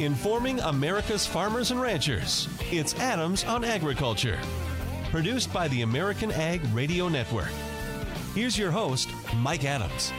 informing America's farmers and ranchers. It's Adams on Agriculture, produced by the American Ag Radio Network. Here's your host, Mike Adams.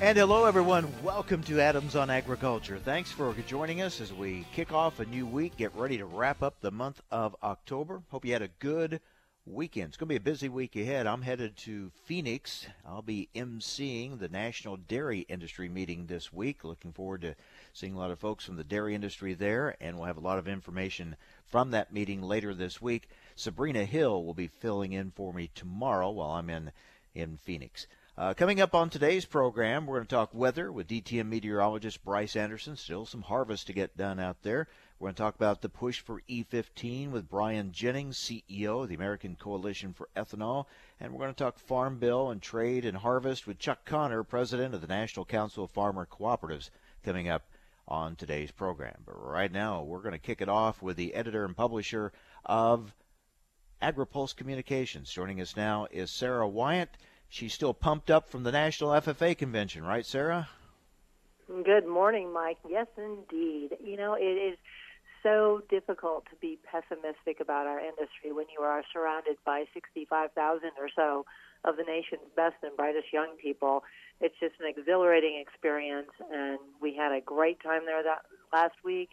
And hello, everyone. Welcome to Adams on Agriculture. Thanks for joining us as we kick off a new week, get ready to wrap up the month of October. Hope you had a good weekend. It's going to be a busy week ahead. I'm headed to Phoenix. I'll be emceeing the National Dairy Industry meeting this week. Looking forward to seeing a lot of folks from the dairy industry there, and we'll have a lot of information from that meeting later this week. Sabrina Hill will be filling in for me tomorrow while I'm in in Phoenix. Uh, coming up on today's program, we're going to talk weather with DTN meteorologist Bryce Anderson. Still some harvest to get done out there. We're going to talk about the push for E15 with Brian Jennings, CEO of the American Coalition for Ethanol. And we're going to talk Farm Bill and Trade and Harvest with Chuck Connor, president of the National Council of Farmer Cooperatives, coming up on today's program. But right now, we're going to kick it off with the editor and publisher of AgriPulse Communications. Joining us now is Sara Wyant she's still pumped up from the National FFA convention, right, Sara? Good morning, Mike. Yes, indeed. You know, it is so difficult to be pessimistic about our industry when you are surrounded by 65,000 or so of the nation's best and brightest young people. It's just an exhilarating experience, and we had a great time there that last week.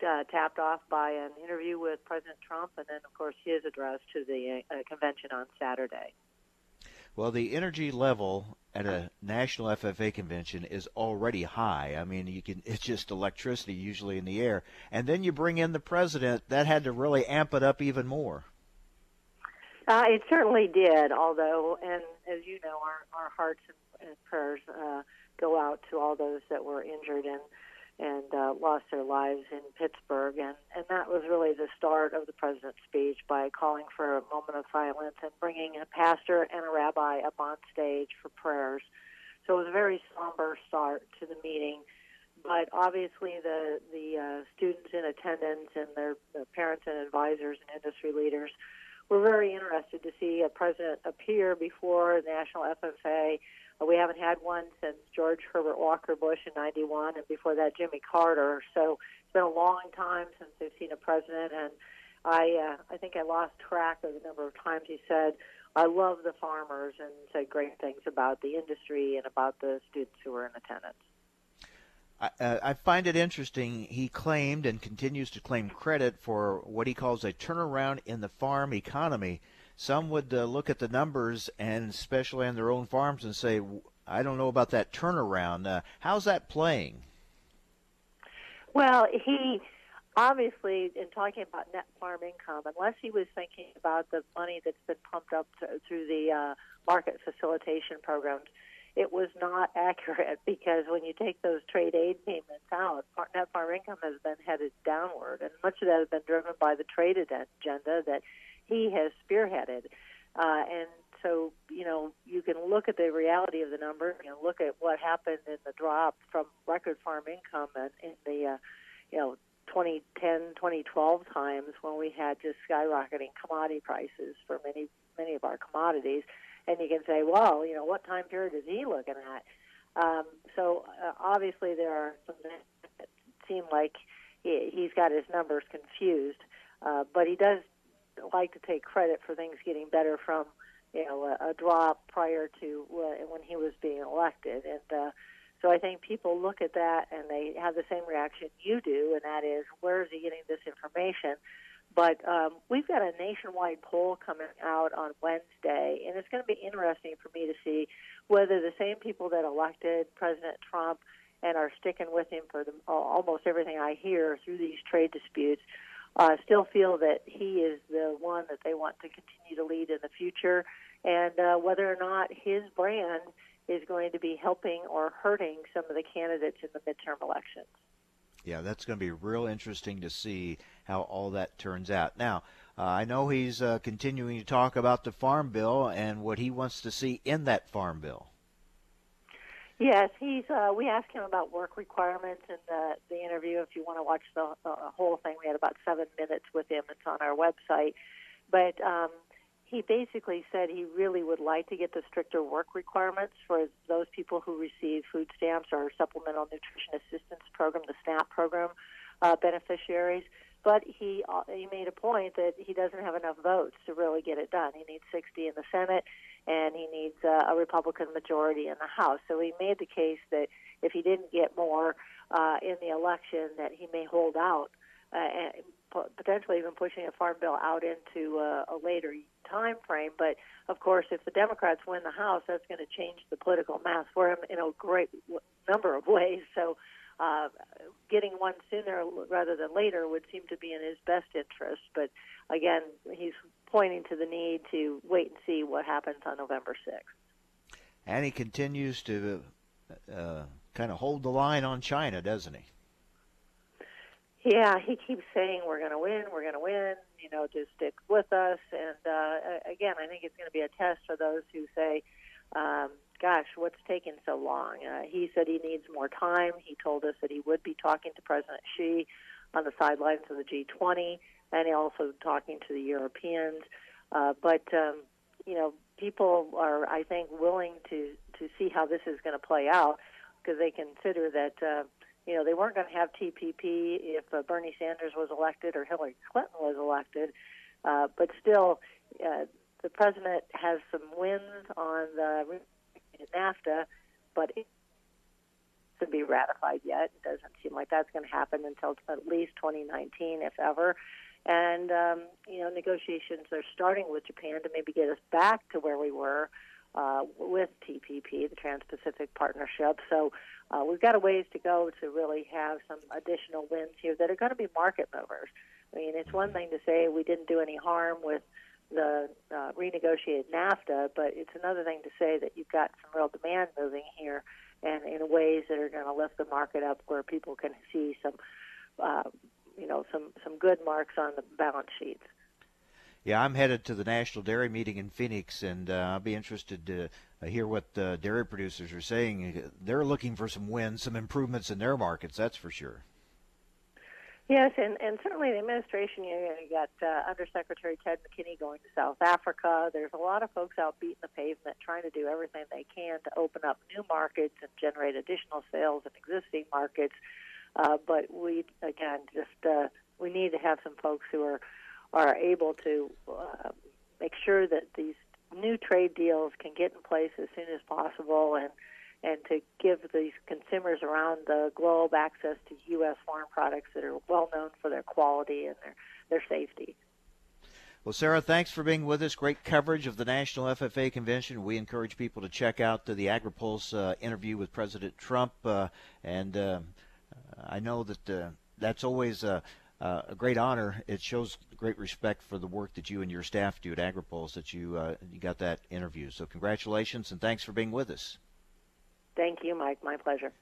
Uh, tapped off by an interview with President Trump, and then, of course, his address to the uh, convention on Saturday. Well, the energy level at a national FFA convention is already high. I mean, you can it's just electricity usually in the air. And then you bring in the president, that had to really amp it up even more. Uh, it certainly did, although, and as you know, our, our hearts and, prayers uh, go out to all those that were injured and and uh, lost their lives in Pittsburgh. And, and that was really the start of the president's speech by calling for a moment of silence and bringing a pastor and a rabbi up on stage for prayers. So it was a very somber start to the meeting. But obviously, the the uh, students in attendance and their, their parents and advisors and industry leaders were very interested to see a president appear before the National FFA we haven't had one since George Herbert Walker Bush in 91, and before that, Jimmy Carter. So it's been a long time since they've seen a president, and I, uh, I think I lost track of the number of times he said, I love the farmers, and said great things about the industry and about the students who were in attendance. I, uh, I find it interesting. He claimed and continues to claim credit for what he calls a turnaround in the farm economy some would uh, look at the numbers and especially on their own farms and say, I don't know about that turnaround. Uh, how's that playing? Well, he obviously, in talking about net farm income, unless he was thinking about the money that's been pumped up to, through the uh, market facilitation programs, it was not accurate because when you take those trade aid payments out, net farm income has been headed downward, and much of that has been driven by the trade agenda that he has spearheaded. Uh, and so, you know, you can look at the reality of the number and look at what happened in the drop from record farm income and in the, uh, you know, 2010, 2012 times when we had just skyrocketing commodity prices for many, many of our commodities. And you can say, well, you know, what time period is he looking at? Um, so uh, obviously there are some that seem like he, he's got his numbers confused, uh, but he does like to take credit for things getting better from you know a, a drop prior to uh, when he was being elected, and uh, so I think people look at that and they have the same reaction you do, and that is where is he getting this information? But um, we've got a nationwide poll coming out on Wednesday, and it's going to be interesting for me to see whether the same people that elected President Trump and are sticking with him for the, almost everything I hear through these trade disputes uh, still feel that he is the one that they want to continue to lead in the future, and uh, whether or not his brand is going to be helping or hurting some of the candidates in the midterm elections. Yeah, that's going to be real interesting to see how all that turns out. Now, uh, I know he's uh, continuing to talk about the farm bill and what he wants to see in that farm bill. Yes, he's. Uh, we asked him about work requirements in the the interview. If you want to watch the, the whole thing, we had about seven minutes with him. It's on our website. But um, he basically said he really would like to get the stricter work requirements for those people who receive food stamps or supplemental nutrition assistance program, the SNAP program uh, beneficiaries. But he uh, he made a point that he doesn't have enough votes to really get it done. He needs 60 in the Senate, and he needs uh, a Republican majority in the House. So he made the case that if he didn't get more uh, in the election, that he may hold out, uh, and potentially even pushing a farm bill out into uh, a later time frame. But of course, if the Democrats win the House, that's going to change the political math for him in a great number of ways. So uh, getting one sooner rather than later would seem to be in his best interest. But again, he's pointing to the need to wait and see what happens on November 6th. And he continues to uh, kind of hold the line on China, doesn't he? Yeah, he keeps saying we're going to win, we're going to win. You know, just stick with us. And uh, again, I think it's going to be a test for those who say, um, "Gosh, what's taking so long?" Uh, he said he needs more time. He told us that he would be talking to President Xi on the sidelines of the G20, and also talking to the Europeans. Uh, but um, you know, people are, I think, willing to to see how this is going to play out because they consider that. Uh, you know, they weren't going to have TPP if uh, Bernie Sanders was elected or Hillary Clinton was elected. Uh, but still, uh, the president has some wins on the NAFTA, but it to be ratified yet. It doesn't seem like that's going to happen until at least 2019, if ever. And um, you know, negotiations are starting with Japan to maybe get us back to where we were uh, with TPP, the Trans-Pacific Partnership. So uh, we've got a ways to go to really have some additional wins here that are going to be market movers. I mean, it's one thing to say we didn't do any harm with the uh, renegotiated NAFTA, but it's another thing to say that you've got some real demand moving here, and in ways that are going to lift the market up, where people can see some, uh, you know, some some good marks on the balance sheets. Yeah, I'm headed to the National Dairy Meeting in Phoenix, and uh, I'll be interested to uh, hear what the dairy producers are saying. They're looking for some wins, some improvements in their markets, that's for sure. Yes, and, and certainly the administration, you, know, you got uh, Undersecretary Ted McKinney going to South Africa. There's a lot of folks out beating the pavement trying to do everything they can to open up new markets and generate additional sales in existing markets. Uh, but we, again, just uh, we need to have some folks who are are able to uh, make sure that these new trade deals can get in place as soon as possible and and to give these consumers around the globe access to U.S. farm products that are well known for their quality and their, their safety. Well, Sara, thanks for being with us. Great coverage of the National FFA Convention. We encourage people to check out the, the AgriPulse uh, interview with President Trump. Uh, and uh, I know that uh, that's always a, a great honor. It shows great respect for the work that you and your staff do at AgriPulse that you uh, you got that interview. So congratulations and thanks for being with us. Thank you, Mike. My pleasure.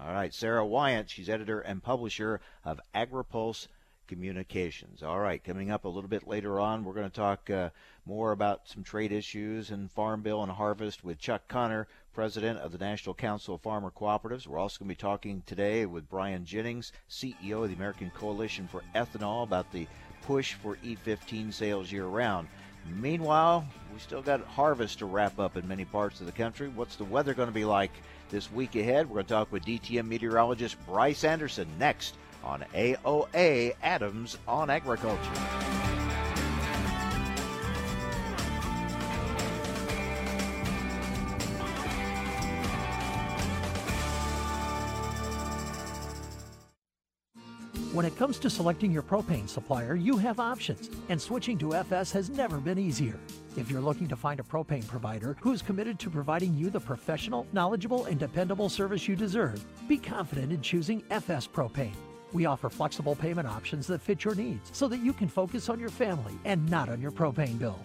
All right, Sara Wyant. She's editor and publisher of AgriPulse Communications. All right, coming up a little bit later on, we're going to talk uh, more about some trade issues and Farm Bill and Harvest with Chuck Connor, president of the National Council of Farmer Cooperatives. We're also going to be talking today with Brian Jennings, CEO of the American Coalition for Ethanol, about the push for E15 sales year round. Meanwhile, we still got harvest to wrap up in many parts of the country. What's the weather going to be like this week ahead? We're going to talk with DTN meteorologist Bryce Anderson next on AOA Adams on Agriculture. When it comes to selecting your propane supplier, you have options, and switching to FS has never been easier. If you're looking to find a propane provider who is committed to providing you the professional, knowledgeable, and dependable service you deserve, be confident in choosing FS Propane. We offer flexible payment options that fit your needs so that you can focus on your family and not on your propane bill.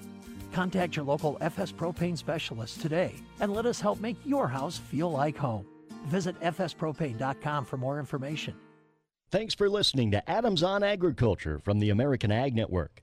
Contact your local FS Propane specialist today and let us help make your house feel like home. Visit fspropane.com for more information. Thanks for listening to Adams on Agriculture from the American Ag Network.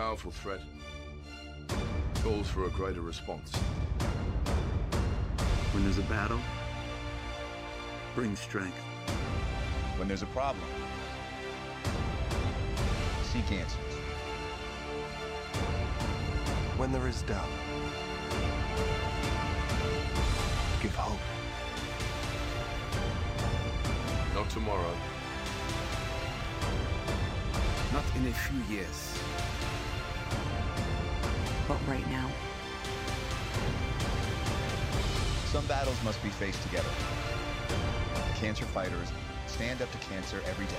Powerful threat calls for a greater response. When there's a battle, bring strength. When there's a problem, seek answers. When there is doubt, give hope. Not tomorrow. Not in a few years. But right now. Some battles must be faced together. Cancer fighters stand up to cancer every day.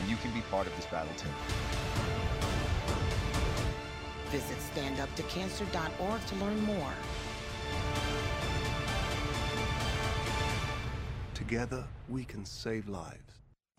And you can be part of this battle too. Visit standuptocancer.org to learn more. Together, we can save lives.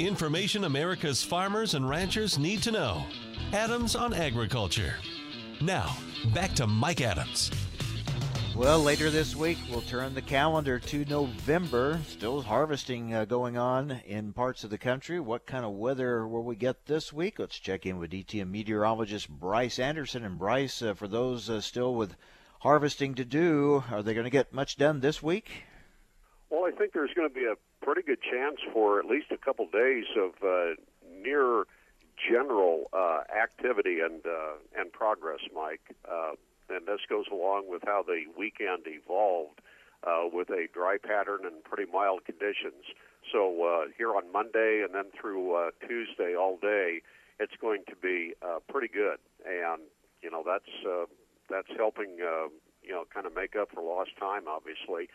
Information America's farmers and ranchers need to know. Adams on Agriculture. Now, back to Mike Adams. Well, later this week, we'll turn the calendar to November. Still harvesting uh, going on in parts of the country. What kind of weather will we get this week? Let's check in with DTN meteorologist Bryce Anderson. And Bryce, uh, for those uh, still with harvesting to do, are they going to get much done this week? Well, I think there's going to be a pretty good chance for at least a couple days of uh, near general uh, activity and uh, and progress, Mike. Uh, and this goes along with how the weekend evolved uh, with a dry pattern and pretty mild conditions. So uh, here on Monday and then through uh, Tuesday all day, it's going to be uh, pretty good, and you know that's uh, that's helping uh, you know kind of make up for lost time, obviously.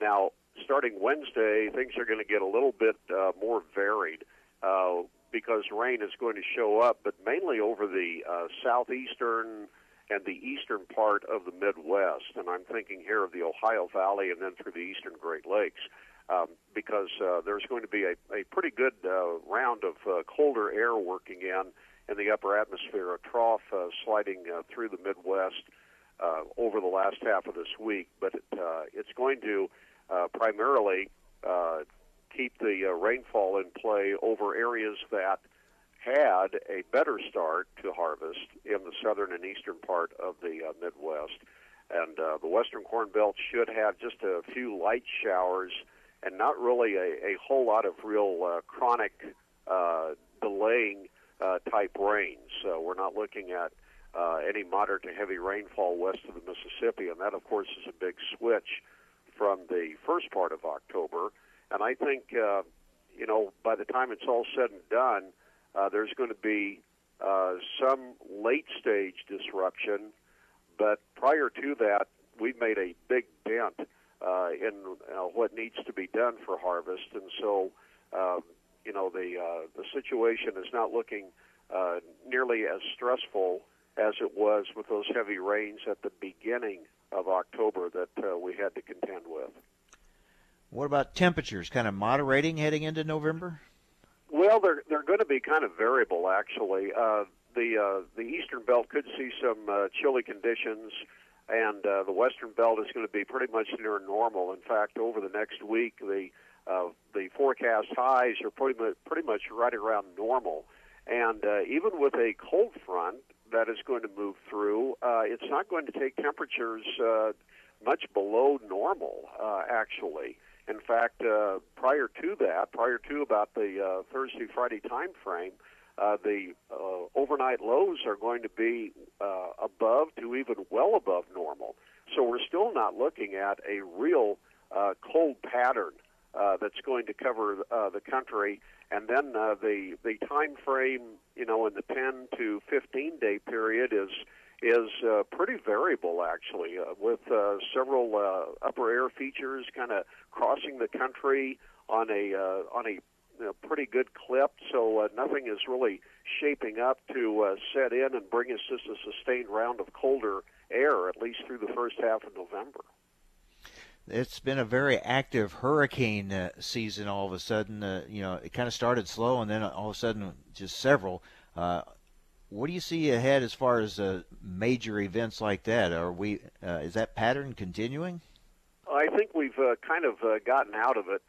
Now, starting Wednesday, things are going to get a little bit uh, more varied uh, because rain is going to show up, but mainly over the uh, southeastern and the eastern part of the Midwest. And I'm thinking here of the Ohio Valley and then through the eastern Great Lakes. Um, because uh, there's going to be a, a pretty good uh, round of uh, colder air working in in the upper atmosphere, a trough uh, sliding uh, through the Midwest uh, over the last half of this week. But it, uh, it's going to uh, primarily uh, keep the uh, rainfall in play over areas that had a better start to harvest in the southern and eastern part of the uh, Midwest. And uh, the western corn belt should have just a few light showers and not really a, a whole lot of real uh, chronic uh, delaying uh, type rains. So we're not looking at uh, any moderate to heavy rainfall west of the Mississippi, and that, of course, is a big switch from the first part of October. And I think, uh, you know, by the time it's all said and done, uh, there's going to be uh, some late stage disruption, but prior to that, we've made a big dent uh, in uh, what needs to be done for harvest, and so um, you know the uh, the situation is not looking uh, nearly as stressful as it was with those heavy rains at the beginning of October that uh, we had to contend with. What about temperatures? Kind of moderating heading into November? Well, they're they're going to be kind of variable actually. Uh, the uh, the eastern belt could see some uh, chilly conditions and uh, the western belt is going to be pretty much near normal. In fact, over the next week, the uh, the forecast highs are pretty much pretty much right around normal. And uh, even with a cold front that is going to move through, uh, it's not going to take temperatures uh, much below normal. Uh, actually, in fact, uh, prior to that, prior to about the uh, Thursday Friday time frame, uh, the uh, overnight lows are going to be uh, above to even well above normal. So we're still not looking at a real uh, cold pattern uh, that's going to cover uh, the country. And then uh, the the time frame, you know, in the 10 to 15 day period is is uh, pretty variable actually, uh, with uh, several uh, upper air features kind of crossing the country on a uh, on a you pretty good clip. So uh, nothing is really shaping up to uh, set in and bring us just a sustained round of colder air, at least through the first half of November. It's been a very active hurricane uh, season. All of a sudden, uh, you know, it kind of started slow, and then all of a sudden, just several. Uh, what do you see ahead as far as uh, major events like that? Are we uh, is that pattern continuing? I think we've kind of gotten out of it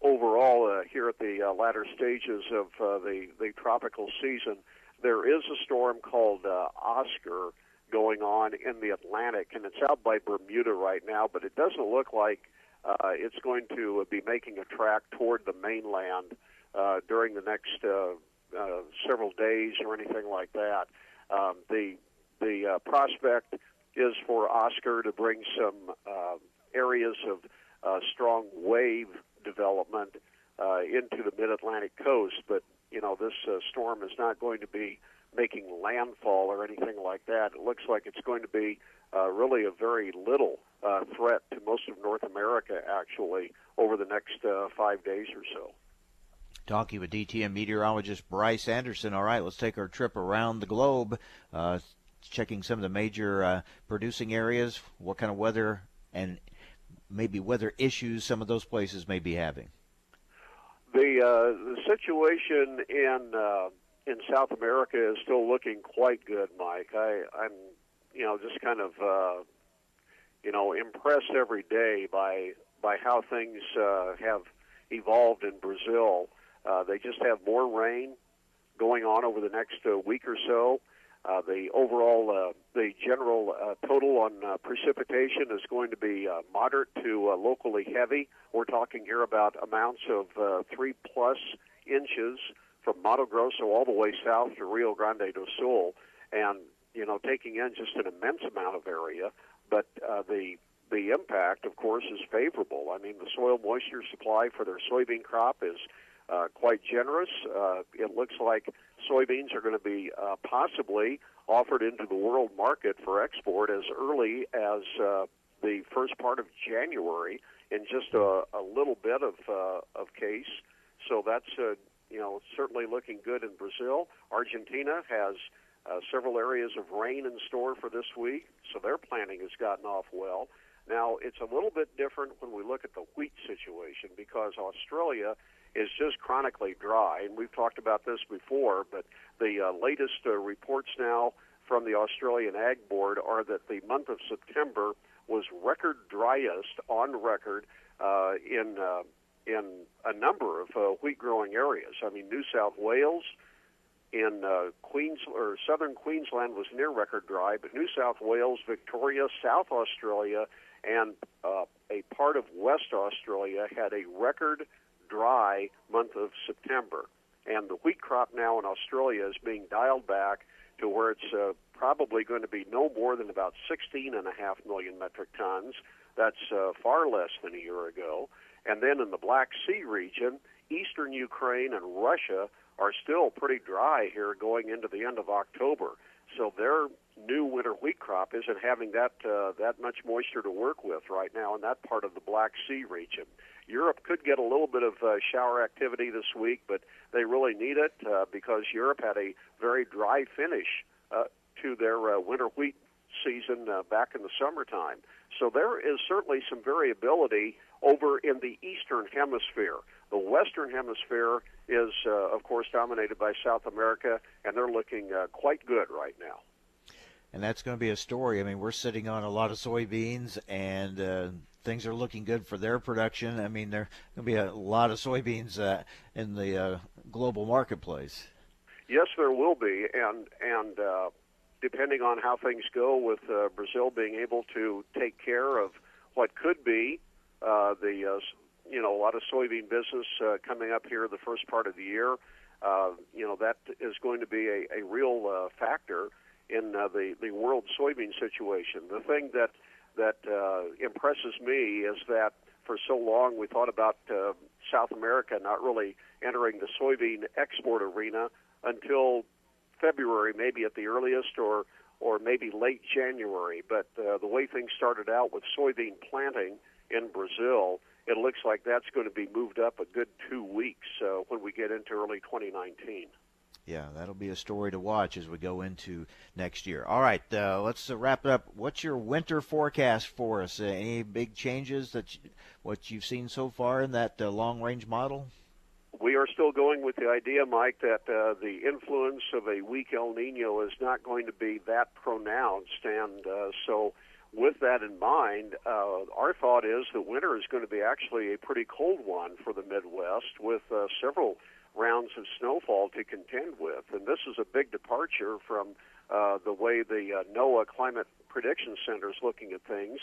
overall here at the latter stages of the the tropical season. There is a storm called Oscar going on in the Atlantic, and it's out by Bermuda right now. But it doesn't look like uh, it's going to be making a track toward the mainland uh, during the next. Uh, uh, several days or anything like that. Um, the the uh, prospect is for Oscar to bring some uh, areas of uh, strong wave development uh, into the mid-Atlantic coast, but you know this uh, storm is not going to be making landfall or anything like that. It looks like it's going to be uh, really a very little uh, threat to most of North America, actually, over the next uh, five days or so talking with DTN meteorologist Bryce Anderson. All right, let's take our trip around the globe, uh, checking some of the major uh, producing areas, what kind of weather and maybe weather issues some of those places may be having. The, uh, the situation in uh, in South America is still looking quite good, Mike. I, I'm you know just kind of uh, you know impressed every day by by how things uh, have evolved in Brazil. Uh, they just have more rain going on over the next uh, week or so. Uh, the overall, uh, the general uh, total on uh, precipitation is going to be uh, moderate to uh, locally heavy. We're talking here about amounts of uh, three plus inches from Mato Grosso all the way south to Rio Grande do Sul, and you know taking in just an immense amount of area. But uh, the the impact, of course, is favorable. I mean, the soil moisture supply for their soybean crop is uh, quite generous. Uh, it looks like soybeans are going to be uh, possibly offered into the world market for export as early as uh, the first part of January in just a, a little bit of uh, of case. So that's uh, you know certainly looking good in Brazil. Argentina has uh, several areas of rain in store for this week, so their planting has gotten off well. Now it's a little bit different when we look at the wheat situation because Australia is just chronically dry. And we've talked about this before, but the uh, latest uh, reports now from the Australian Ag Board are that the month of September was record driest on record uh, in uh, in a number of uh, wheat growing areas. I mean, New South Wales, in uh, Queens or southern Queensland was near record dry, but New South Wales, Victoria, South Australia, and uh, a part of West Australia had a record dry month of September. And the wheat crop now in Australia is being dialed back to where it's uh, probably going to be no more than about 16.5 million metric tons. That's uh, far less than a year ago. And then in the Black Sea region, eastern Ukraine and Russia are still pretty dry here going into the end of October. So their new winter wheat crop isn't having that uh, that much moisture to work with right now in that part of the Black Sea region. Europe could get a little bit of uh, shower activity this week, but they really need it uh, because Europe had a very dry finish uh, to their uh, winter wheat season uh, back in the summertime. So there is certainly some variability over in the eastern hemisphere. The western hemisphere is, uh, of course, dominated by South America, and they're looking uh, quite good right now. and that's going to be a story. I mean, we're sitting on a lot of soybeans, and uh, things are looking good for their production. I mean, there going to be a lot of soybeans uh, in the uh, global marketplace. Yes, there will be, and and uh, depending on how things go with uh, Brazil being able to take care of what could be uh, the uh, you know a lot of soybean business uh, coming up here the first part of the year. Uh, you know that is going to be a, a real uh, factor in uh, the the world soybean situation. The thing that that uh, impresses me is that for so long we thought about uh, South America not really entering the soybean export arena until February, maybe at the earliest, or or maybe late January. But uh, the way things started out with soybean planting in Brazil, it looks like that's going to be moved up a good two weeks uh, when we get into early 2019. Yeah, that'll be a story to watch as we go into next year. All right, uh, let's uh, wrap it up. What's your winter forecast for us? Uh, any big changes that you, what you've seen so far in that uh, long range model? We are still going with the idea, Mike, that uh, the influence of a weak El Nino is not going to be that pronounced, and uh, so with that in mind, uh, our thought is that winter is going to be actually a pretty cold one for the Midwest, with uh, several rounds of snowfall to contend with. And this is a big departure from uh, the way the uh, NOAA Climate Prediction Center is looking at things.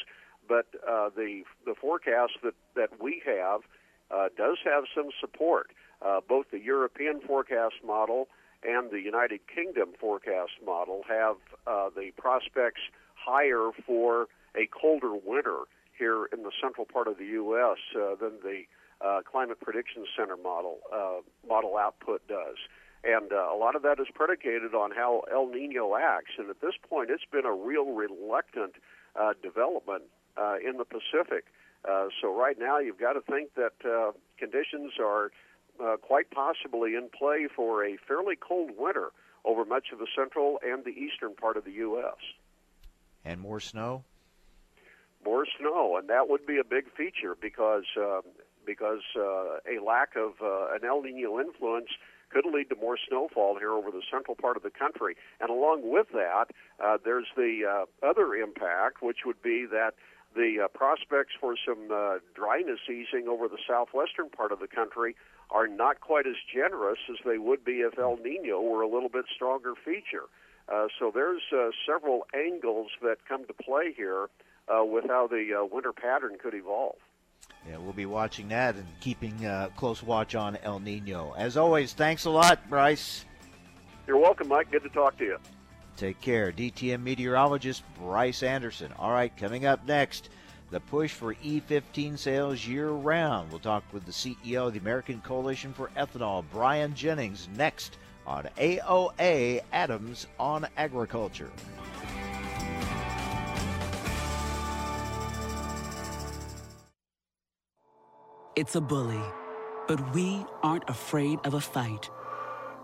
But uh, the the forecast that that we have uh, does have some support. Uh, both the European forecast model and the United Kingdom forecast model have uh, the prospects higher for a colder winter here in the central part of the U.S. Uh, than the uh, Climate Prediction Center model uh, model output does. And uh, a lot of that is predicated on how El Nino acts. And at this point, it's been a real reluctant uh, development uh, in the Pacific. Uh, so right now, you've got to think that uh, conditions are uh, quite possibly in play for a fairly cold winter over much of the central and the eastern part of the U.S. And more snow? More snow, and that would be a big feature because um, because uh, a lack of uh, an El Nino influence could lead to more snowfall here over the central part of the country. And along with that, uh, there's the uh, other impact, which would be that the uh, prospects for some uh, dryness easing over the southwestern part of the country are not quite as generous as they would be if El Nino were a little bit stronger feature. Uh, so there's uh, several angles that come to play here uh, with how the uh, winter pattern could evolve. Yeah, we'll be watching that and keeping uh, close watch on El Nino. As always, thanks a lot, Bryce. You're welcome, Mike. Good to talk to you. Take care. DTN meteorologist Bryce Anderson. All right, coming up next, the push for E15 sales year round. We'll talk with the CEO of the American Coalition for Ethanol, Brian Jennings, next on AOA Adams on Agriculture. It's a bully, but we aren't afraid of a fight.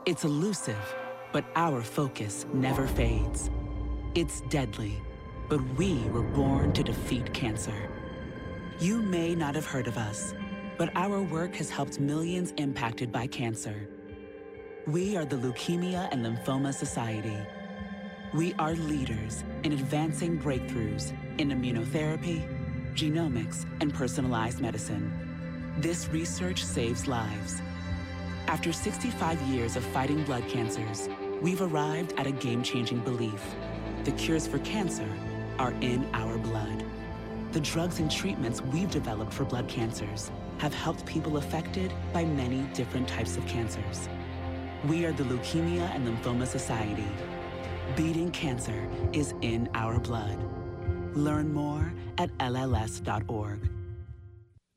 It's elusive, but our focus never fades. It's deadly, but we were born to defeat cancer. You may not have heard of us, but our work has helped millions impacted by cancer. We are the Leukemia and Lymphoma Society. We are leaders in advancing breakthroughs in immunotherapy, genomics, and personalized medicine. This research saves lives. After 65 years of fighting blood cancers, we've arrived at a game-changing belief. The cures for cancer are in our blood. The drugs and treatments we've developed for blood cancers have helped people affected by many different types of cancers. We are the Leukemia and Lymphoma Society. Beating cancer is in our blood. Learn more at LLS.org.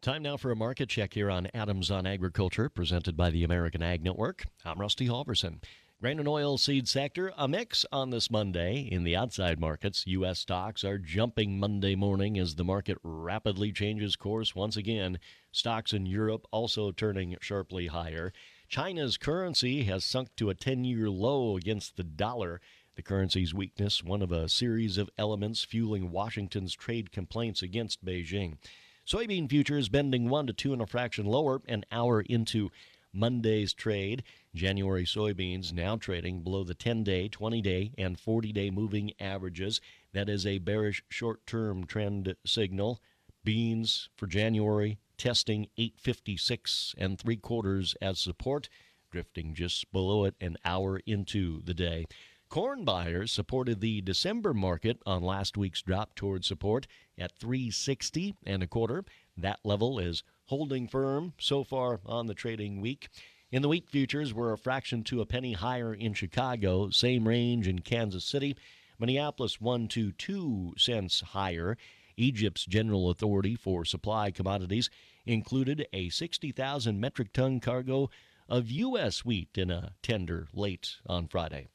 Time now for a market check here on Adams on Agriculture, presented by the American Ag Network. I'm Rusty Halverson. Grain and oil seed sector, a mix on this Monday. In the outside markets, U.S. stocks are jumping Monday morning as the market rapidly changes course once again. Stocks in Europe also turning sharply higher. China's currency has sunk to a 10 year low against the dollar. The currency's weakness, one of a series of elements fueling Washington's trade complaints against Beijing. Soybean futures bending one to two and a fraction lower, an hour into Monday's trade. January soybeans now trading below the 10 day, 20 day, and 40 day moving averages. That is a bearish short term trend signal. Beans for January testing 856 and three quarters as support, drifting just below it an hour into the day. Corn buyers supported the December market on last week's drop toward support at 360 and a quarter. That level is holding firm so far on the trading week. In the wheat futures, we're a fraction to a penny higher in Chicago, same range in Kansas City. Minneapolis, one to two cents higher. Egypt's General Authority for Supply Commodities included a 60,000 metric ton cargo of U.S. wheat in a tender late on Friday.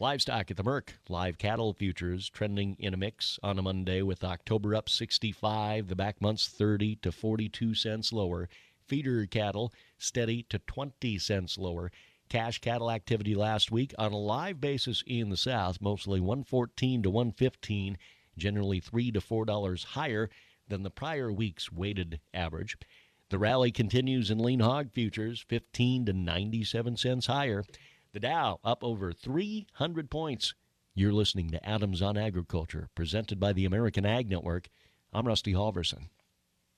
Livestock at the Merc. Live cattle futures trending in a mix on a Monday with October up 65, the back months 30 to 42 cents lower. Feeder cattle steady to 20 cents lower. Cash cattle activity last week on a live basis in the South, mostly 114 to 115, generally 3 to 4 dollars higher than the prior week's weighted average. The rally continues in lean hog futures, 15 to 97 cents higher. The Dow up over 300 points. You're listening to Adams on Agriculture, presented by the American Ag Network. I'm Rusty Halverson.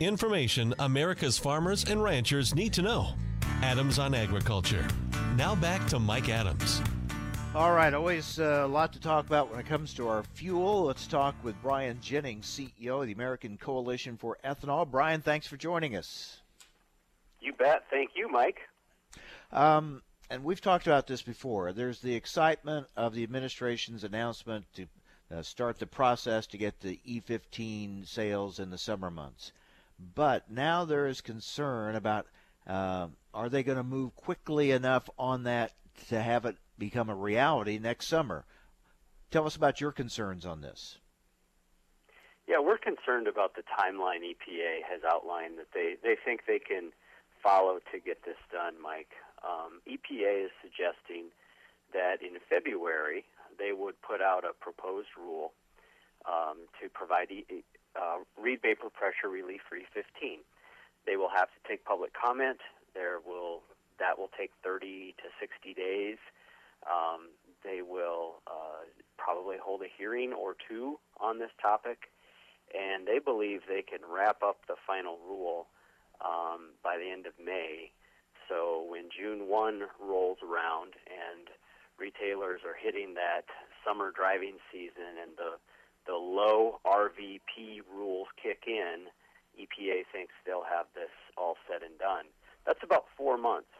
Information America's farmers and ranchers need to know. Adams on Agriculture. Now back to Mike Adams. All right, always uh, a lot to talk about when it comes to our fuel. Let's talk with Brian Jennings, CEO of the American Coalition for Ethanol. Brian, thanks for joining us. You bet. Thank you, Mike. Um, and we've talked about this before. There's the excitement of the administration's announcement to uh, start the process to get the E15 sales in the summer months. But now there is concern about uh, are they going to move quickly enough on that to have it become a reality next summer? Tell us about your concerns on this. Yeah, we're concerned about the timeline EPA has outlined that they, they think they can follow to get this done, Mike. Um, EPA is suggesting that in February they would put out a proposed rule um, to provide e- uh, Reid vapor pressure relief for E15. They will have to take public comment. There will that will take 30 to 60 days. Um, they will uh, probably hold a hearing or two on this topic, and they believe they can wrap up the final rule um, by the end of May. So when June 1 rolls around and retailers are hitting that summer driving season and the the low RVP rules kick in, EPA thinks they'll have this all said and done. That's about four months,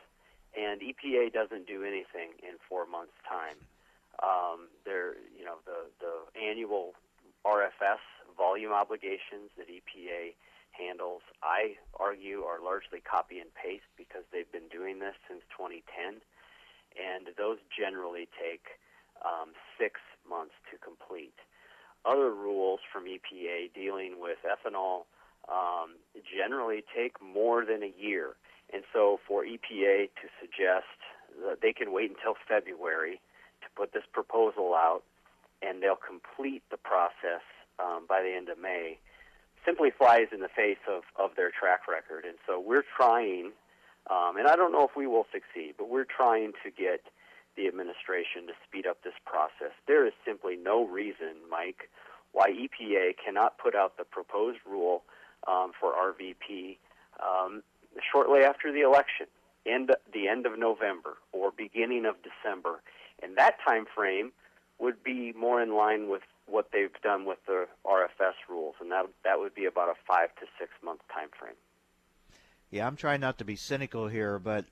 and EPA doesn't do anything in four months' time. Um, there, you know, the the annual RFS volume obligations that EPA handles, I argue, are largely copy and paste because they've been doing this since 2010, and those generally take um, six months to complete other rules from EPA dealing with ethanol um, generally take more than a year. And so for EPA to suggest that they can wait until February to put this proposal out and they'll complete the process um, by the end of May simply flies in the face of, of their track record. And so we're trying, um, and I don't know if we will succeed, but we're trying to get the administration to speed up this process. There is simply no reason, Mike, why EPA cannot put out the proposed rule um, for RVP um, shortly after the election, end the end of November or beginning of December, and that time frame would be more in line with what they've done with the RFS rules, and that that would be about a five to six month time frame. Yeah, I'm trying not to be cynical here, but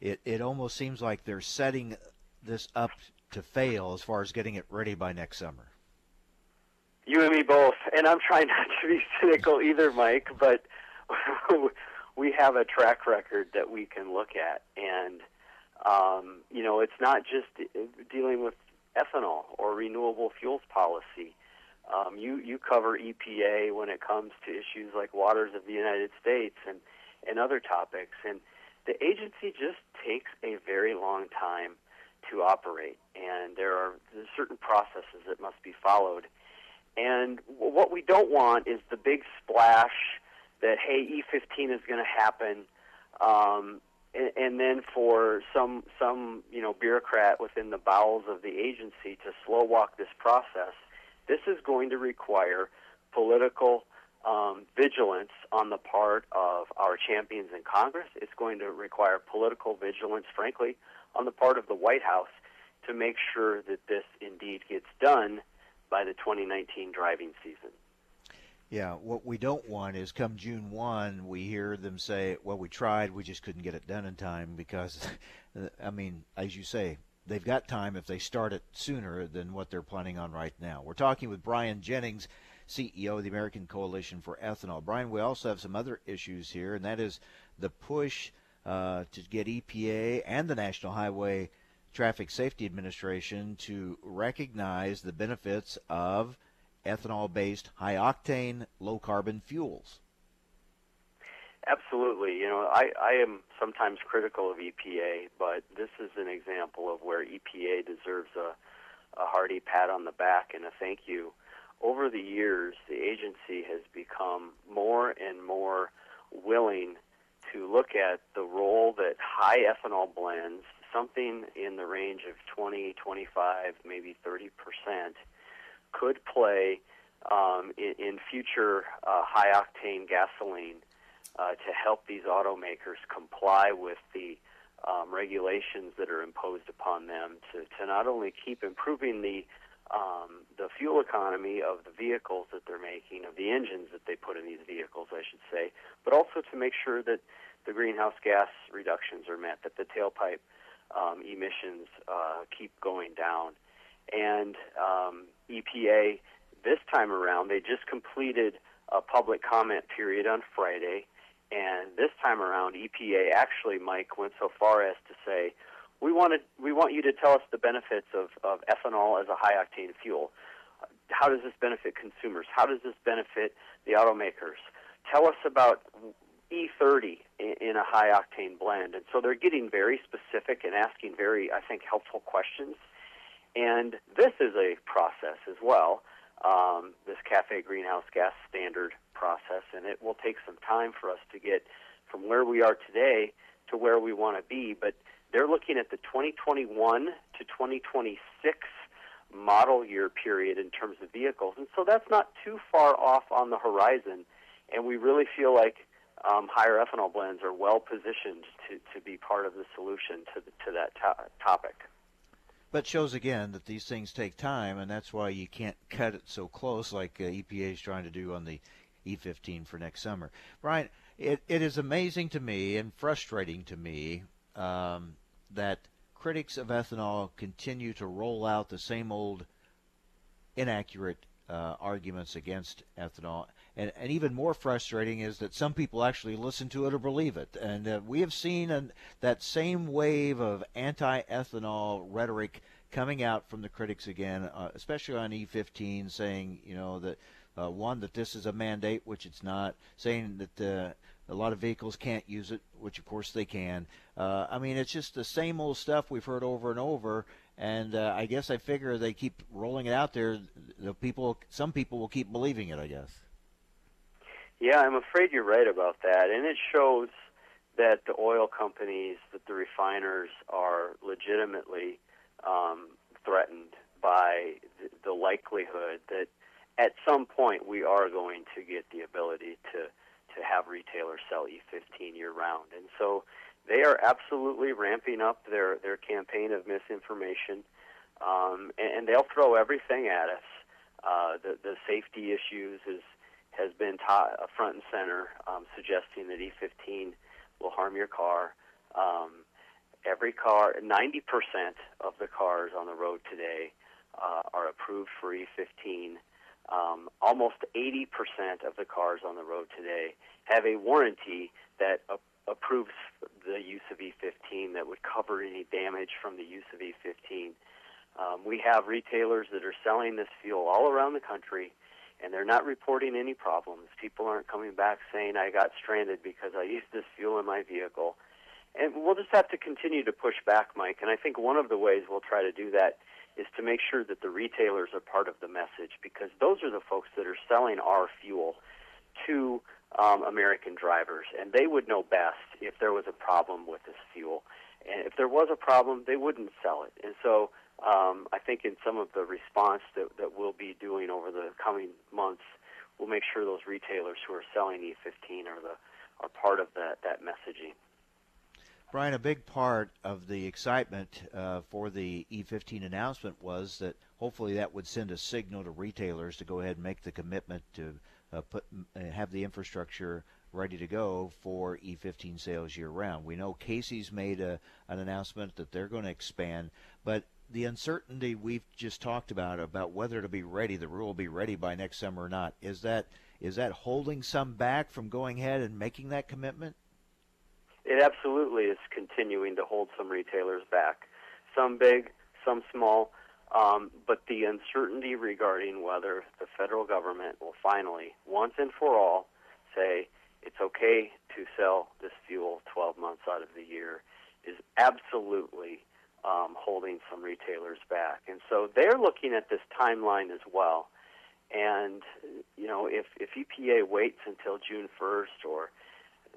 it it almost seems like they're setting this up to fail as far as getting it ready by next summer. You and me both, and I'm trying not to be cynical either, Mike, but we have a track record that we can look at, and um, you know, it's not just dealing with ethanol or renewable fuels policy. Um, you you cover EPA when it comes to issues like waters of the United States and and other topics, and the agency just takes a very long time to operate, and there are certain processes that must be followed. And what we don't want is the big splash that hey, E15 is going to happen, um, and, and then for some some you know bureaucrat within the bowels of the agency to slow walk this process. This is going to require political um, vigilance on the part of our champions in Congress. It's going to require political vigilance, frankly, on the part of the White House to make sure that this indeed gets done by the 2019 driving season. Yeah, what we don't want is come June 1, we hear them say, well, we tried, we just couldn't get it done in time because, I mean, as you say, they've got time if they start it sooner than what they're planning on right now. We're talking with Brian Jennings, CEO of the American Coalition for Ethanol. Brian, we also have some other issues here, and that is the push uh, to get EPA and the National Highway Traffic Safety Administration to recognize the benefits of ethanol based high octane low carbon fuels. Absolutely. You know, I, I am sometimes critical of EPA, but this is an example of where EPA deserves a, a hearty pat on the back and a thank you. Over the years, the agency has become more and more willing to look at the role that high ethanol blends, something in the range of 20, 25, maybe 30 percent, could play um, in, in, future uh, high octane gasoline uh, to help these automakers comply with the um, regulations that are imposed upon them to, to not only keep improving the um, the fuel economy of the vehicles that they're making, of the engines that they put in these vehicles, I should say, but also to make sure that the greenhouse gas reductions are met, that the tailpipe um, emissions uh, keep going down. And um, EPA, this time around, they just completed a public comment period on Friday. And this time around, EPA actually, Mike, went so far as to say, we wanted, we want you to tell us the benefits of, of ethanol as a high octane fuel. How does this benefit consumers? How does this benefit the automakers? Tell us about E30 in, in a high octane blend. And so they're getting very specific and asking very, I think, helpful questions. And this is a process as well, um, this CAFE greenhouse gas standard process, and it will take some time for us to get from where we are today to where we want to be. But they're looking at the 2021 to 2026 model year period in terms of vehicles. And so that's not too far off on the horizon. And we really feel like um, higher ethanol blends are well positioned to, to be part of the solution to, the, to that to- topic. But shows again that these things take time, and that's why you can't cut it so close like uh, EPA is trying to do on the E15 for next summer. Brian, it, it is amazing to me and frustrating to me um, that critics of ethanol continue to roll out the same old inaccurate uh, arguments against ethanol. And, and even more frustrating is that some people actually listen to it or believe it. And uh, we have seen an, that same wave of anti ethanol rhetoric coming out from the critics again, uh, especially on E15, saying, you know, that uh, one, that this is a mandate, which it's not, saying that uh, a lot of vehicles can't use it, which of course they can. Uh, I mean, it's just the same old stuff we've heard over and over. And uh, I guess I figure they keep rolling it out there. The people, some people will keep believing it. I guess. Yeah, I'm afraid you're right about that, and it shows that the oil companies, that the refiners are legitimately um, threatened by the likelihood that at some point we are going to get the ability to to have retailers sell E15 year round. And so they are absolutely ramping up their, their campaign of misinformation, um, and, and they'll throw everything at us. Uh, the, the safety issues is, has been ta- front and center, um, suggesting that E15 will harm your car. Um, every car, 90% of the cars on the road today uh, are approved for E15. Um, almost 80% of the cars on the road today have a warranty that a- approves the use of E15 that would cover any damage from the use of E15. Um, we have retailers that are selling this fuel all around the country, and they're not reporting any problems. People aren't coming back saying, I got stranded because I used this fuel in my vehicle. And we'll just have to continue to push back, Mike. And I think one of the ways we'll try to do that is to make sure that the retailers are part of the message because those are the folks that are selling our fuel to um, American drivers, and they would know best if there was a problem with this fuel. And if there was a problem, they wouldn't sell it. And so um, I think in some of the response that, that we'll be doing over the coming months, we'll make sure those retailers who are selling E15 are the are part of that that messaging. Brian, a big part of the excitement uh, for the E15 announcement was that hopefully that would send a signal to retailers to go ahead and make the commitment to uh, put uh, have the infrastructure ready to go for E15 sales year round. We know Casey's made a, an announcement that they're going to expand, but the uncertainty we've just talked about about whether it'll be ready, the rule will be ready by next summer or not, is that is that holding some back from going ahead and making that commitment? It absolutely is continuing to hold some retailers back, some big, some small. Um, but the uncertainty regarding whether the federal government will finally, once and for all, say it's okay to sell this fuel 12 months out of the year is absolutely um, holding some retailers back. And so they're looking at this timeline as well. And, you know, if, if EPA waits until June 1st or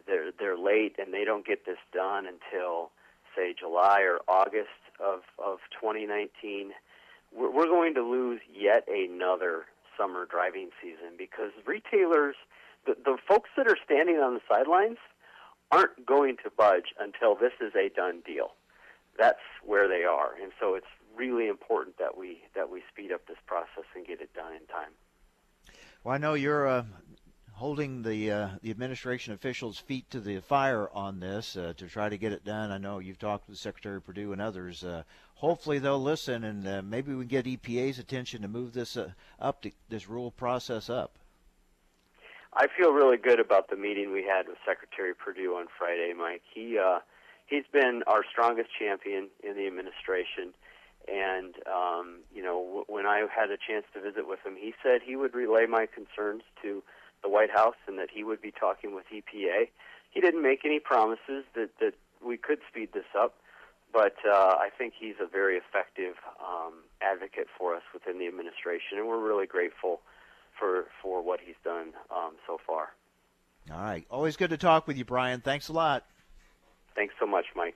they're they're late and they don't get this done until say July or August of of 2019, we're, we're going to lose yet another summer driving season because retailers, the the folks that are standing on the sidelines, aren't going to budge until this is a done deal. That's where they are, and so it's really important that we that we speed up this process and get it done in time. Well, I know you're uh, holding the uh, the administration officials' feet to the fire on this uh, to try to get it done. I know you've talked with Secretary Perdue and others. Uh, hopefully, they'll listen, and uh, maybe we can get EPA's attention to move this uh, up, to, this rule process up. I feel really good about the meeting we had with Secretary Perdue on Friday, Mike. He uh, he's been our strongest champion in the administration. And um, you know, w- when I had a chance to visit with him, he said he would relay my concerns to the White House and that he would be talking with EPA. He didn't make any promises that, that we could speed this up, but uh, I think he's a very effective um, advocate for us within the administration, and we're really grateful for, for what he's done um, so far. All right. Always good to talk with you, Brian. Thanks a lot. Thanks so much, Mike.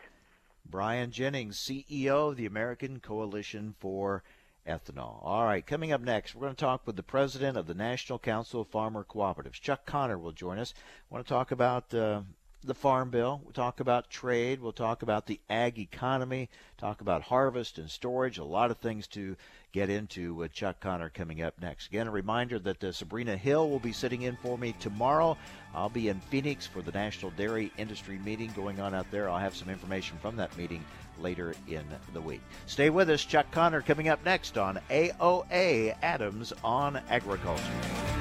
Brian Jennings, CEO of the American Coalition for ethanol. All right, coming up next, we're going to talk with the president of the National Council of Farmer Cooperatives. Chuck Connor will join us. I want to talk about uh, the Farm Bill. We'll talk about trade. We'll talk about the ag economy, talk about harvest and storage. A lot of things to get into with Chuck Connor coming up next. Again, a reminder that uh, Sabrina Hill will be sitting in for me tomorrow. I'll be in Phoenix for the National Dairy Industry meeting going on out there. I'll have some information from that meeting later in the week. Stay with us. Chuck Connor coming up next on AOA Adams on Agriculture.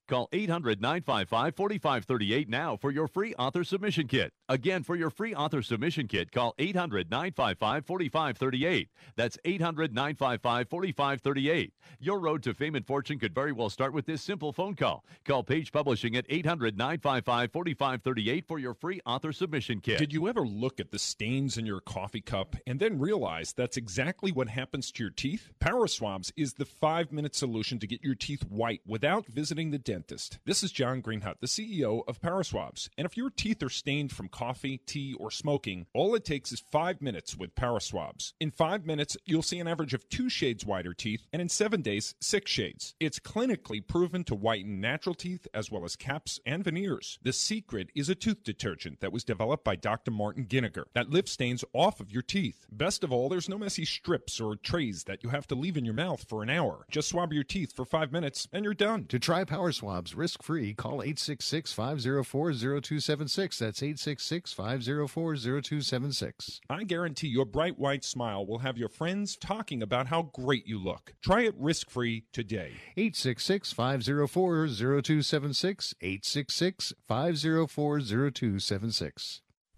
Call 800 955 4538 now for your free author submission kit. Again, for your free author submission kit, call 800 955 4538. That's 800 955 4538. Your road to fame and fortune could very well start with this simple phone call. Call Page Publishing at 800 955 4538 for your free author submission kit. Did you ever look at the stains in your coffee cup and then realize that's exactly what happens to your teeth? Power Swabs is the five minute solution to get your teeth white without visiting the dentist dentist. This is John Greenhut, the CEO of Power Swabs. And if your teeth are stained from coffee, tea, or smoking, all it takes is five minutes with Power Swabs. In five minutes, you'll see an average of two shades whiter teeth, and in seven days, six shades. It's clinically proven to whiten natural teeth as well as caps and veneers. The secret is a tooth detergent that was developed by Dr. Martin Giniger that lifts stains off of your teeth. Best of all, there's no messy strips or trays that you have to leave in your mouth for an hour. Just swab your teeth for five minutes and you're done. To try Power Risk free, call 866 504 0276. That's 866 504 0276. I guarantee your bright white smile will have your friends talking about how great you look. Try it risk free today. 866 504 0276. 866 504 0276.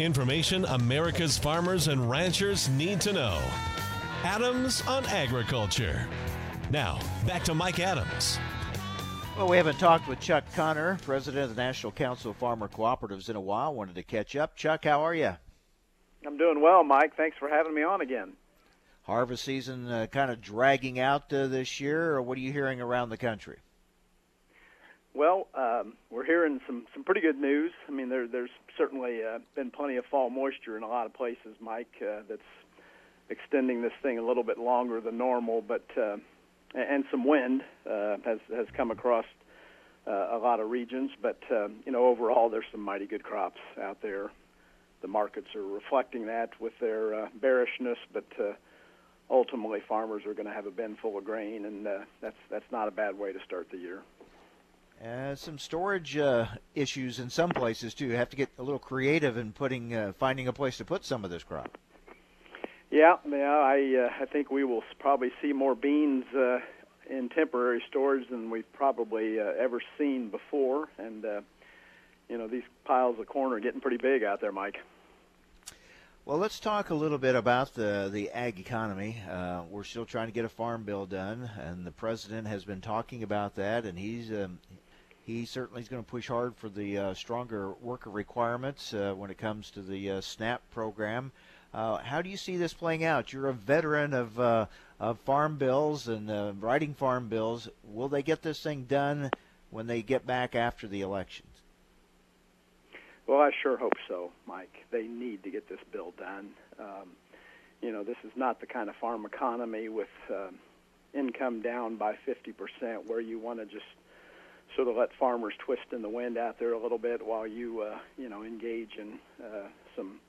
Information America's farmers and ranchers need to know. Adams on Agriculture. Now, back to Mike Adams. Well, we haven't talked with Chuck Connor, president of the National Council of Farmer Cooperatives, in a while. Wanted to catch up. Chuck, how are you? I'm doing well, Mike. Thanks for having me on again. Harvest season uh, kind of dragging out uh, this year, or what are you hearing around the country? Well, um, we're hearing some some pretty good news. I mean, there, there's certainly uh, been plenty of fall moisture in a lot of places, Mike. Uh, that's extending this thing a little bit longer than normal, but uh, and some wind uh, has has come across uh, a lot of regions. But uh, you know, overall, there's some mighty good crops out there. The markets are reflecting that with their uh, bearishness, but uh, ultimately, farmers are going to have a bin full of grain, and uh, that's that's not a bad way to start the year. Uh, some storage uh, issues in some places too. You have to get a little creative in putting, uh, finding a place to put some of this crop. Yeah, yeah. I uh, I think we will probably see more beans uh, in temporary storage than we've probably uh, ever seen before, and uh, you know these piles of corn are getting pretty big out there, Mike. Well, let's talk a little bit about the the ag economy. Uh, we're still trying to get a farm bill done, and the president has been talking about that, and he's um, he certainly is going to push hard for the uh, stronger worker requirements uh, when it comes to the uh, SNAP program. Uh, how do you see this playing out? You're a veteran of, uh, of farm bills and uh, writing farm bills. Will they get this thing done when they get back after the elections? Well, I sure hope so, Mike. They need to get this bill done. Um, you know, this is not the kind of farm economy with uh, income down by 50% where you want to just sort of let farmers twist in the wind out there a little bit while you, uh, you know, engage in uh, some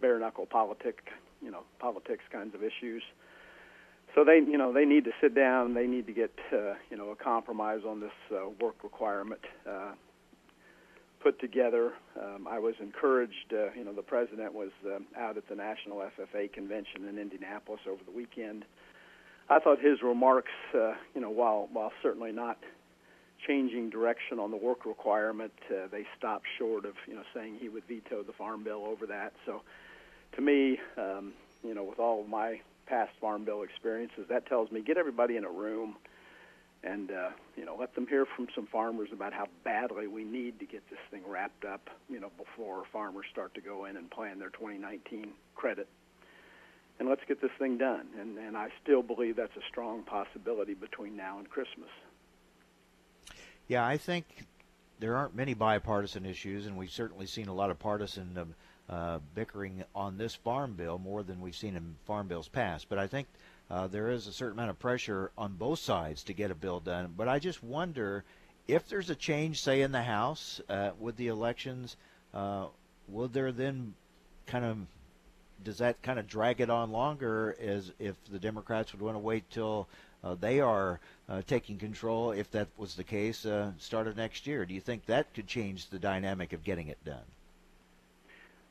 bare knuckle politic, you know, politics kinds of issues. So they, you know, they need to sit down. They need to get, uh, you know, a compromise on this uh, work requirement uh, put together. Um, I was encouraged. Uh, you know, the president was uh, out at the National FFA convention in Indianapolis over the weekend. I thought his remarks, uh, you know, while while certainly not changing direction on the work requirement, uh, they stopped short of, you know, saying he would veto the farm bill over that. So to me, um, you know, with all of my past farm bill experiences, that tells me get everybody in a room and uh, you know let them hear from some farmers about how badly we need to get this thing wrapped up, you know, before farmers start to go in and plan their 2019 credit. And let's get this thing done. And, and I still believe that's a strong possibility between now and Christmas. Yeah, I think there aren't many bipartisan issues, and we've certainly seen a lot of partisan um, uh, bickering on this farm bill more than we've seen in farm bills past. But I think uh, there is a certain amount of pressure on both sides to get a bill done. But I just wonder if there's a change, say, in the House uh, with the elections, uh, will there then kind of does that kind of drag it on longer as if the Democrats would want to wait till they are uh, taking control, if that was the case, uh, start of next year? Do you think that could change the dynamic of getting it done?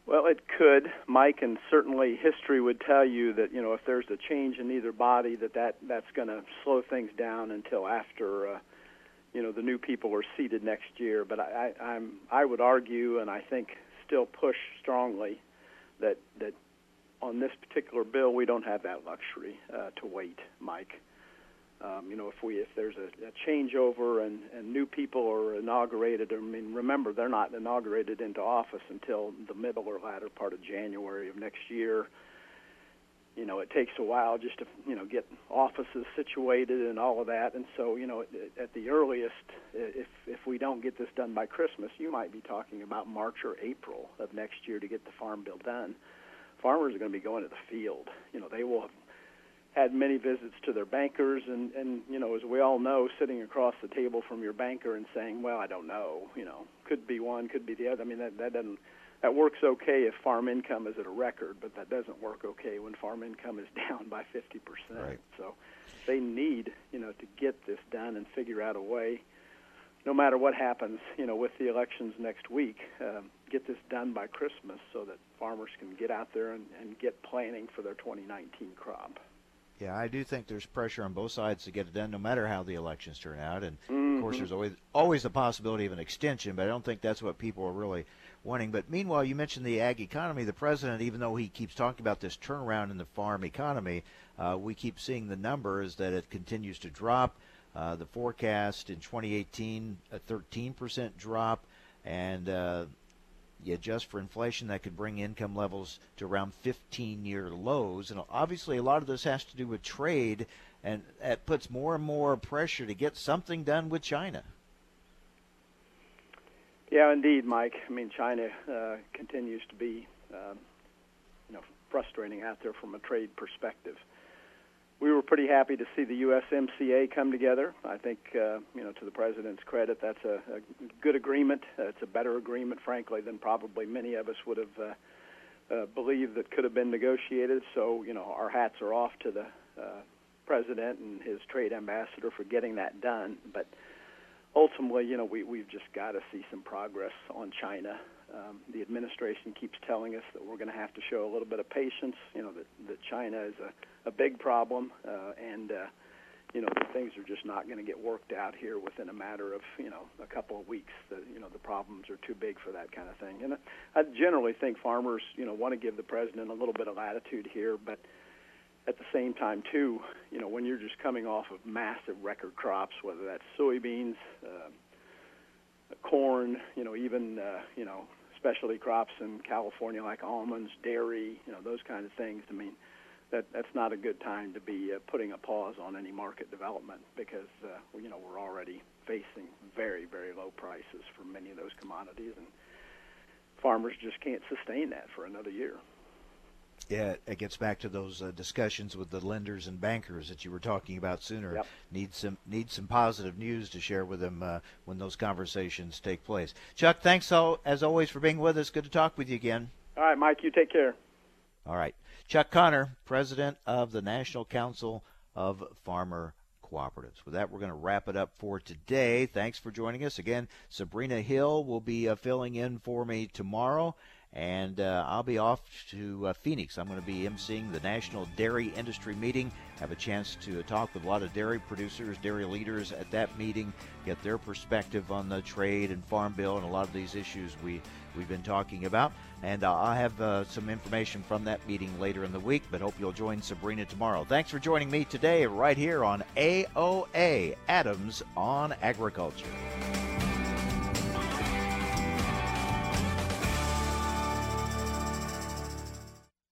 Well, it could, Mike, and certainly history would tell you that you know if there's a change in either body, that, that that's going to slow things down until after uh, you know the new people are seated next year. But I, I, I'm I would argue, and I think still push strongly that that on this particular bill we don't have that luxury uh, to wait, Mike. Um, you know, if we if there's a, a changeover and, and new people are inaugurated, I mean, remember they're not inaugurated into office until the middle or latter part of January of next year. You know, it takes a while just to you know get offices situated and all of that, and so you know, at, the earliest, if if we don't get this done by Christmas, you might be talking about March or April of next year to get the farm bill done. Farmers are going to be going to the field. You know, they will have had many visits to their bankers and and you know as we all know sitting across the table from your banker and saying well I don't know you know could be one could be the other. I mean that that doesn't that works okay if farm income is at a record but that doesn't work okay when farm income is down by 50% right. so they need you know to get this done and figure out a way no matter what happens you know with the elections next week um, get this done by Christmas so that farmers can get out there and, and get planning for their 2019 crop yeah, I do think there's pressure on both sides to get it done, no matter how the elections turn out. And mm-hmm. of course, there's always always the possibility of an extension, but I don't think that's what people are really wanting. But meanwhile, you mentioned the ag economy. The president, even though he keeps talking about this turnaround in the farm economy, uh, we keep seeing the numbers that it continues to drop. Uh, the forecast in 2018, a 13% drop, and uh, you adjust for inflation, that could bring income levels to around 15 year lows. And obviously, a lot of this has to do with trade, and it puts more and more pressure to get something done with China. Yeah, indeed, Mike. I mean, China uh, continues to be, um, you know, frustrating out there from a trade perspective. We were pretty happy to see the USMCA come together. I think, uh, you know, to the president's credit, that's a, a good agreement. Uh, it's a better agreement, frankly, than probably many of us would have uh, uh, believed that could have been negotiated. So, you know, our hats are off to the uh, president and his trade ambassador for getting that done. But ultimately, you know, we, we've just got to see some progress on China. Um, the administration keeps telling us that we're going to have to show a little bit of patience. You know that, that China is a, a big problem, uh, and uh, you know things are just not going to get worked out here within a matter of you know a couple of weeks. The you know the problems are too big for that kind of thing. And I generally think farmers you know want to give the president a little bit of latitude here, but at the same time too, you know, when you're just coming off of massive record crops, whether that's soybeans, uh, corn, you know, even uh, you know specialty crops in California like almonds, dairy, you know, those kind of things. I mean, that that's not a good time to be uh, putting a pause on any market development because uh, you know we're already facing very very low prices for many of those commodities, and farmers just can't sustain that for another year. Yeah, it gets back to those uh, discussions with the lenders and bankers that you were talking about sooner. Yep. Need some need some positive news to share with them uh, when those conversations take place. Chuck, thanks all, as always for being with us. Good to talk with you again. All right, Mike, you take care. All right, Chuck Connor, president of the National Council of Farmer Cooperatives. With that, we're going to wrap it up for today. Thanks for joining us again. Sabrina Hill will be uh, filling in for me tomorrow and uh, I'll be off to uh, Phoenix. I'm going to be emceeing the National Dairy Industry Meeting. Have a chance to talk with a lot of dairy producers, dairy leaders at that meeting, get their perspective on the trade and farm bill and a lot of these issues we we've been talking about. And uh, I'll have uh, some information from that meeting later in the week. But hope you'll join Sabrina tomorrow. Thanks for joining me today, right here on AOA Adams on Agriculture.